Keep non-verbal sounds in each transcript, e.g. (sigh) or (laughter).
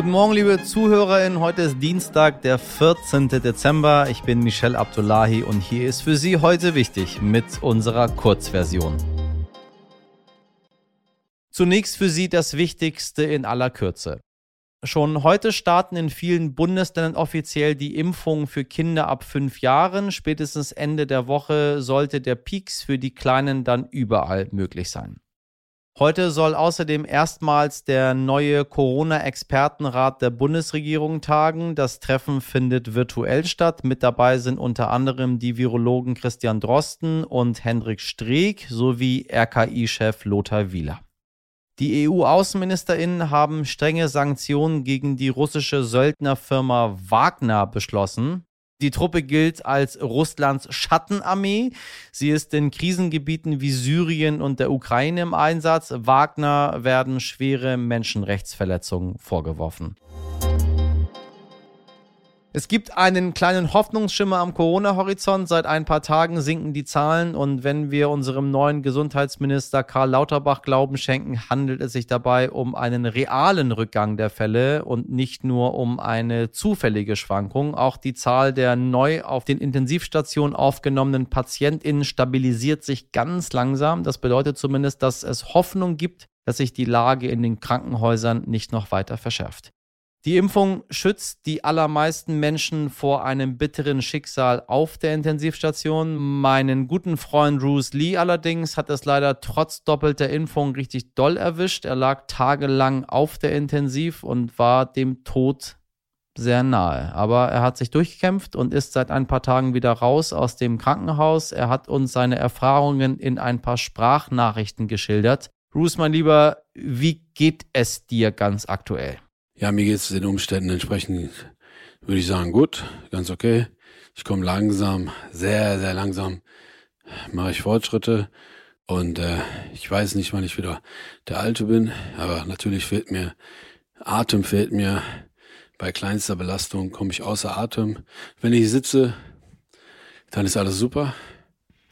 Guten Morgen, liebe ZuhörerInnen. Heute ist Dienstag, der 14. Dezember. Ich bin Michelle Abdullahi und hier ist für Sie heute wichtig mit unserer Kurzversion. Zunächst für Sie das Wichtigste in aller Kürze. Schon heute starten in vielen Bundesländern offiziell die Impfungen für Kinder ab fünf Jahren. Spätestens Ende der Woche sollte der Peaks für die Kleinen dann überall möglich sein. Heute soll außerdem erstmals der neue Corona-Expertenrat der Bundesregierung tagen. Das Treffen findet virtuell statt. Mit dabei sind unter anderem die Virologen Christian Drosten und Hendrik Streeck sowie RKI-Chef Lothar Wieler. Die EU-Außenministerinnen haben strenge Sanktionen gegen die russische Söldnerfirma Wagner beschlossen. Die Truppe gilt als Russlands Schattenarmee. Sie ist in Krisengebieten wie Syrien und der Ukraine im Einsatz. Wagner werden schwere Menschenrechtsverletzungen vorgeworfen. Es gibt einen kleinen Hoffnungsschimmer am Corona-Horizont. Seit ein paar Tagen sinken die Zahlen und wenn wir unserem neuen Gesundheitsminister Karl Lauterbach Glauben schenken, handelt es sich dabei um einen realen Rückgang der Fälle und nicht nur um eine zufällige Schwankung. Auch die Zahl der neu auf den Intensivstationen aufgenommenen PatientInnen stabilisiert sich ganz langsam. Das bedeutet zumindest, dass es Hoffnung gibt, dass sich die Lage in den Krankenhäusern nicht noch weiter verschärft. Die Impfung schützt die allermeisten Menschen vor einem bitteren Schicksal auf der Intensivstation. Meinen guten Freund Bruce Lee allerdings hat es leider trotz doppelter Impfung richtig doll erwischt. Er lag tagelang auf der Intensiv und war dem Tod sehr nahe. Aber er hat sich durchgekämpft und ist seit ein paar Tagen wieder raus aus dem Krankenhaus. Er hat uns seine Erfahrungen in ein paar Sprachnachrichten geschildert. Bruce, mein Lieber, wie geht es dir ganz aktuell? Ja, mir geht es den Umständen entsprechend, würde ich sagen, gut, ganz okay. Ich komme langsam, sehr, sehr langsam, mache ich Fortschritte und äh, ich weiß nicht, wann ich wieder der Alte bin, aber natürlich fehlt mir Atem, fehlt mir. Bei kleinster Belastung komme ich außer Atem. Wenn ich sitze, dann ist alles super.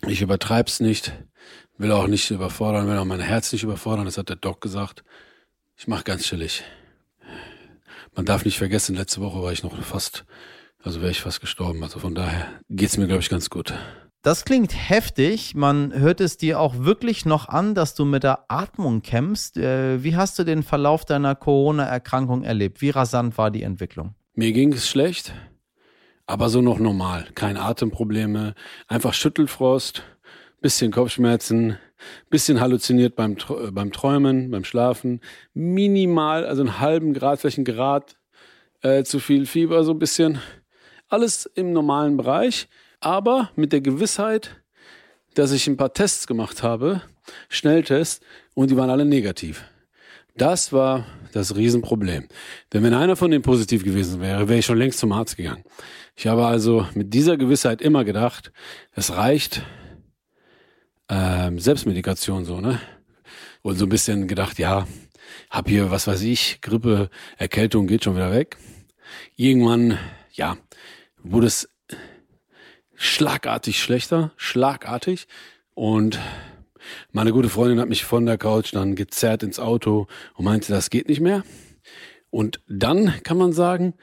Ich übertreib's nicht, will auch nicht überfordern, will auch mein Herz nicht überfordern, das hat der Doc gesagt. Ich mache ganz chillig man darf nicht vergessen, letzte Woche war ich noch fast, also wäre ich fast gestorben. Also von daher geht es mir, glaube ich, ganz gut. Das klingt heftig. Man hört es dir auch wirklich noch an, dass du mit der Atmung kämpfst. Äh, wie hast du den Verlauf deiner Corona-Erkrankung erlebt? Wie rasant war die Entwicklung? Mir ging es schlecht, aber so noch normal. Keine Atemprobleme, einfach Schüttelfrost, bisschen Kopfschmerzen, bisschen halluziniert beim, äh, beim Träumen, beim Schlafen, minimal, also einen halben Grad, vielleicht ein Grad äh, zu viel Fieber, so ein bisschen. Alles im normalen Bereich, aber mit der Gewissheit, dass ich ein paar Tests gemacht habe, Schnelltests, und die waren alle negativ. Das war das Riesenproblem. Denn wenn einer von denen positiv gewesen wäre, wäre ich schon längst zum Arzt gegangen. Ich habe also mit dieser Gewissheit immer gedacht, es reicht, ähm, Selbstmedikation so, ne? Und so ein bisschen gedacht, ja, hab hier, was weiß ich, Grippe, Erkältung geht schon wieder weg. Irgendwann, ja, wurde es schlagartig schlechter, schlagartig. Und meine gute Freundin hat mich von der Couch dann gezerrt ins Auto und meinte, das geht nicht mehr. Und dann kann man sagen,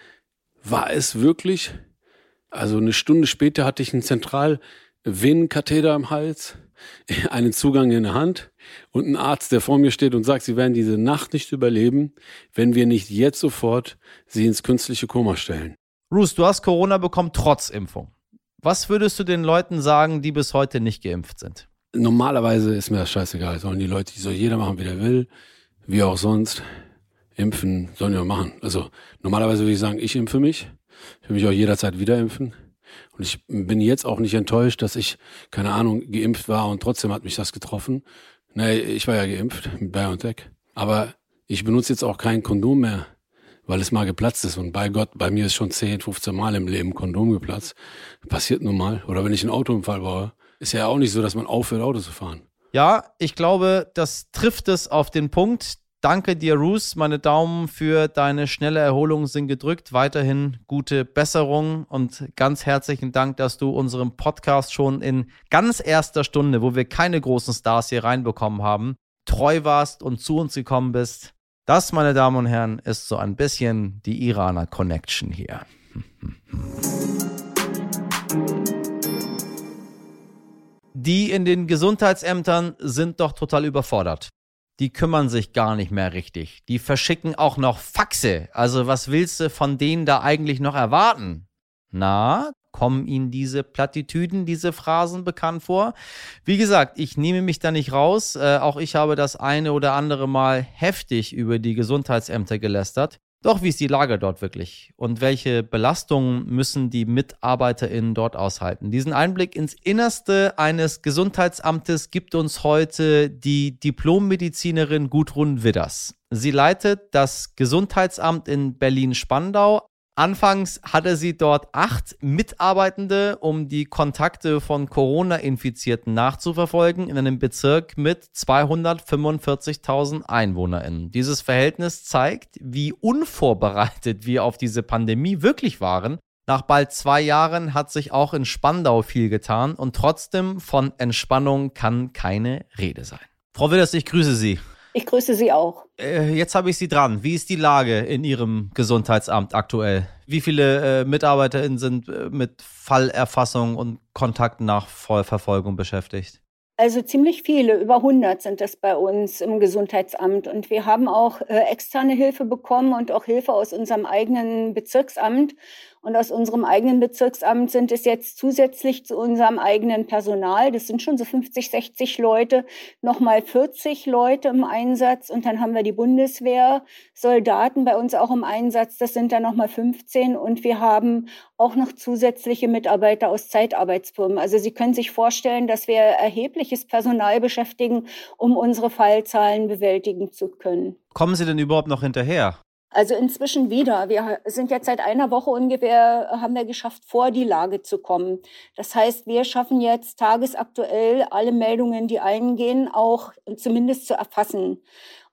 war es wirklich, also eine Stunde später hatte ich einen Zentralvenenkatheter im Hals (laughs) einen Zugang in der Hand und ein Arzt, der vor mir steht und sagt, sie werden diese Nacht nicht überleben, wenn wir nicht jetzt sofort sie ins künstliche Koma stellen. Bruce, du hast Corona bekommen trotz Impfung. Was würdest du den Leuten sagen, die bis heute nicht geimpft sind? Normalerweise ist mir das scheißegal. Sollen die Leute, die soll jeder machen, wie der will, wie auch sonst. Impfen sollen ja machen. Also normalerweise würde ich sagen, ich impfe mich. Ich will mich auch jederzeit wieder impfen. Und ich bin jetzt auch nicht enttäuscht, dass ich, keine Ahnung, geimpft war und trotzdem hat mich das getroffen. Nee, ich war ja geimpft mit BioNTech. Aber ich benutze jetzt auch kein Kondom mehr, weil es mal geplatzt ist. Und bei Gott, bei mir ist schon 10, 15 Mal im Leben Kondom geplatzt. Passiert nun mal. Oder wenn ich einen Autounfall baue, ist ja auch nicht so, dass man aufhört, Auto zu fahren. Ja, ich glaube, das trifft es auf den Punkt. Danke dir, Roos. Meine Daumen für deine schnelle Erholung sind gedrückt. Weiterhin gute Besserung und ganz herzlichen Dank, dass du unserem Podcast schon in ganz erster Stunde, wo wir keine großen Stars hier reinbekommen haben, treu warst und zu uns gekommen bist. Das, meine Damen und Herren, ist so ein bisschen die Iraner Connection hier. Die in den Gesundheitsämtern sind doch total überfordert. Die kümmern sich gar nicht mehr richtig. Die verschicken auch noch Faxe. Also was willst du von denen da eigentlich noch erwarten? Na, Kommen Ihnen diese Plattitüden, diese Phrasen bekannt vor? Wie gesagt, ich nehme mich da nicht raus. Äh, auch ich habe das eine oder andere Mal heftig über die Gesundheitsämter gelästert. Doch wie ist die Lage dort wirklich? Und welche Belastungen müssen die MitarbeiterInnen dort aushalten? Diesen Einblick ins Innerste eines Gesundheitsamtes gibt uns heute die Diplommedizinerin Gudrun Widders. Sie leitet das Gesundheitsamt in Berlin-Spandau, Anfangs hatte sie dort acht Mitarbeitende, um die Kontakte von Corona-Infizierten nachzuverfolgen in einem Bezirk mit 245.000 EinwohnerInnen. Dieses Verhältnis zeigt, wie unvorbereitet wir auf diese Pandemie wirklich waren. Nach bald zwei Jahren hat sich auch in Spandau viel getan und trotzdem von Entspannung kann keine Rede sein. Frau Willers, ich grüße Sie. Ich grüße Sie auch. Äh, jetzt habe ich Sie dran. Wie ist die Lage in Ihrem Gesundheitsamt aktuell? Wie viele äh, MitarbeiterInnen sind äh, mit Fallerfassung und Kontaktnachverfolgung beschäftigt? Also ziemlich viele, über 100 sind es bei uns im Gesundheitsamt. Und wir haben auch äh, externe Hilfe bekommen und auch Hilfe aus unserem eigenen Bezirksamt. Und aus unserem eigenen Bezirksamt sind es jetzt zusätzlich zu unserem eigenen Personal, das sind schon so 50, 60 Leute, nochmal 40 Leute im Einsatz. Und dann haben wir die Bundeswehr, Soldaten bei uns auch im Einsatz, das sind dann nochmal 15. Und wir haben auch noch zusätzliche Mitarbeiter aus Zeitarbeitsfirmen. Also Sie können sich vorstellen, dass wir erhebliches Personal beschäftigen, um unsere Fallzahlen bewältigen zu können. Kommen Sie denn überhaupt noch hinterher? Also inzwischen wieder. Wir sind jetzt seit einer Woche ungefähr, haben wir geschafft, vor die Lage zu kommen. Das heißt, wir schaffen jetzt tagesaktuell alle Meldungen, die eingehen, auch zumindest zu erfassen.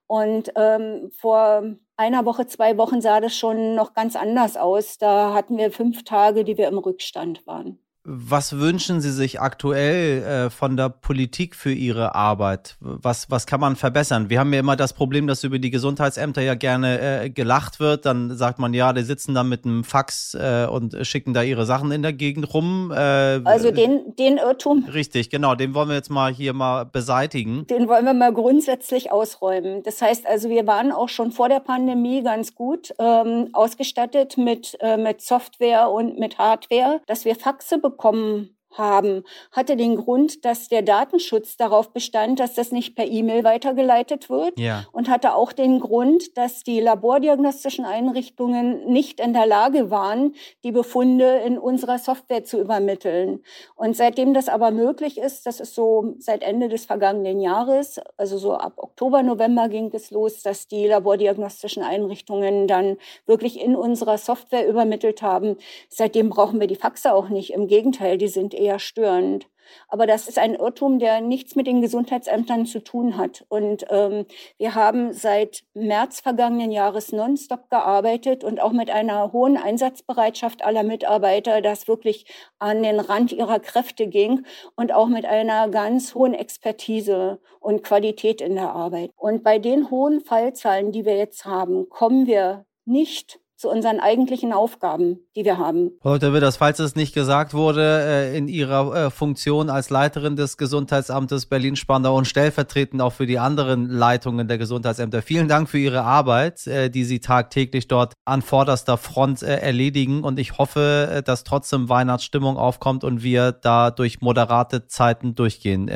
Und ähm, vor einer Woche, zwei Wochen sah das schon noch ganz anders aus. Da hatten wir fünf Tage, die wir im Rückstand waren. Was wünschen Sie sich aktuell äh, von der Politik für Ihre Arbeit? Was, was kann man verbessern? Wir haben ja immer das Problem, dass über die Gesundheitsämter ja gerne äh, gelacht wird. Dann sagt man, ja, die sitzen da mit einem Fax äh, und schicken da ihre Sachen in der Gegend rum. Äh, also den, den Irrtum. Richtig, genau. Den wollen wir jetzt mal hier mal beseitigen. Den wollen wir mal grundsätzlich ausräumen. Das heißt also, wir waren auch schon vor der Pandemie ganz gut ähm, ausgestattet mit, äh, mit Software und mit Hardware, dass wir Faxe bekommen bekommen haben, hatte den Grund, dass der Datenschutz darauf bestand, dass das nicht per E-Mail weitergeleitet wird ja. und hatte auch den Grund, dass die labordiagnostischen Einrichtungen nicht in der Lage waren, die Befunde in unserer Software zu übermitteln. Und seitdem das aber möglich ist, das ist so seit Ende des vergangenen Jahres, also so ab Oktober, November ging es los, dass die labordiagnostischen Einrichtungen dann wirklich in unserer Software übermittelt haben. Seitdem brauchen wir die Faxe auch nicht. Im Gegenteil, die sind eher störend. Aber das ist ein Irrtum, der nichts mit den Gesundheitsämtern zu tun hat. Und ähm, wir haben seit März vergangenen Jahres nonstop gearbeitet und auch mit einer hohen Einsatzbereitschaft aller Mitarbeiter, das wirklich an den Rand ihrer Kräfte ging und auch mit einer ganz hohen Expertise und Qualität in der Arbeit. Und bei den hohen Fallzahlen, die wir jetzt haben, kommen wir nicht zu unseren eigentlichen Aufgaben, die wir haben. Frau Dr. Witters, falls es nicht gesagt wurde, äh, in Ihrer äh, Funktion als Leiterin des Gesundheitsamtes Berlin-Spandau und stellvertretend auch für die anderen Leitungen der Gesundheitsämter, vielen Dank für Ihre Arbeit, äh, die Sie tagtäglich dort an vorderster Front erledigen. Und ich hoffe, dass trotzdem Weihnachtsstimmung aufkommt und wir da durch moderate Zeiten durchgehen.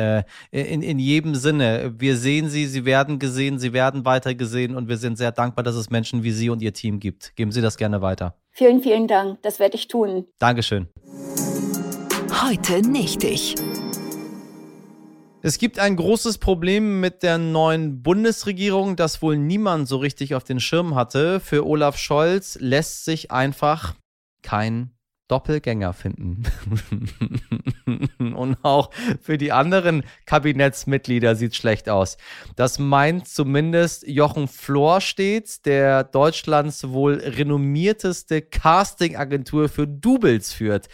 In, in jedem Sinne, wir sehen Sie, Sie werden gesehen, Sie werden weiter gesehen und wir sind sehr dankbar, dass es Menschen wie Sie und Ihr Team gibt. Geben Sie Sie das gerne weiter. Vielen, vielen Dank. Das werde ich tun. Dankeschön. Heute nicht ich. Es gibt ein großes Problem mit der neuen Bundesregierung, das wohl niemand so richtig auf den Schirm hatte. Für Olaf Scholz lässt sich einfach kein Doppelgänger finden. (laughs) Und auch für die anderen Kabinettsmitglieder sieht es schlecht aus. Das meint zumindest Jochen Florstedt, der Deutschlands wohl renommierteste Castingagentur für Doubles führt.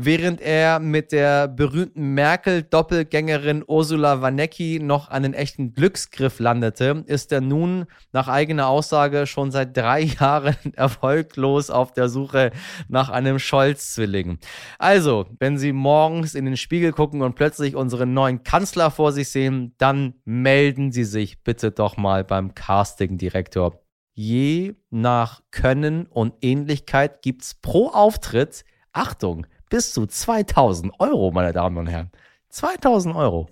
Während er mit der berühmten Merkel-Doppelgängerin Ursula Wanecki noch einen echten Glücksgriff landete, ist er nun nach eigener Aussage schon seit drei (laughs) Jahren erfolglos auf der Suche nach einem Scholz-Zwilling. Also, wenn Sie morgens in den Spiegel gucken und plötzlich unseren neuen Kanzler vor sich sehen, dann melden Sie sich bitte doch mal beim Casting-Direktor. Je nach Können und Ähnlichkeit gibt's pro Auftritt, Achtung, bis zu 2000 Euro, meine Damen und Herren. 2000 Euro.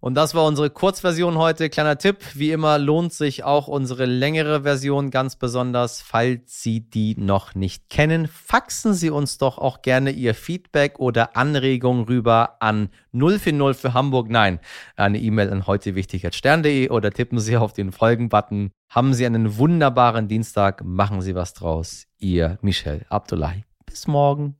Und das war unsere Kurzversion heute. Kleiner Tipp, wie immer lohnt sich auch unsere längere Version ganz besonders, falls Sie die noch nicht kennen. Faxen Sie uns doch auch gerne Ihr Feedback oder Anregungen rüber an 040 für Hamburg. Nein, eine E-Mail an heute wichtig stern.de oder tippen Sie auf den Folgen-Button. Haben Sie einen wunderbaren Dienstag, machen Sie was draus. Ihr Michel Abdullahi. Bis morgen.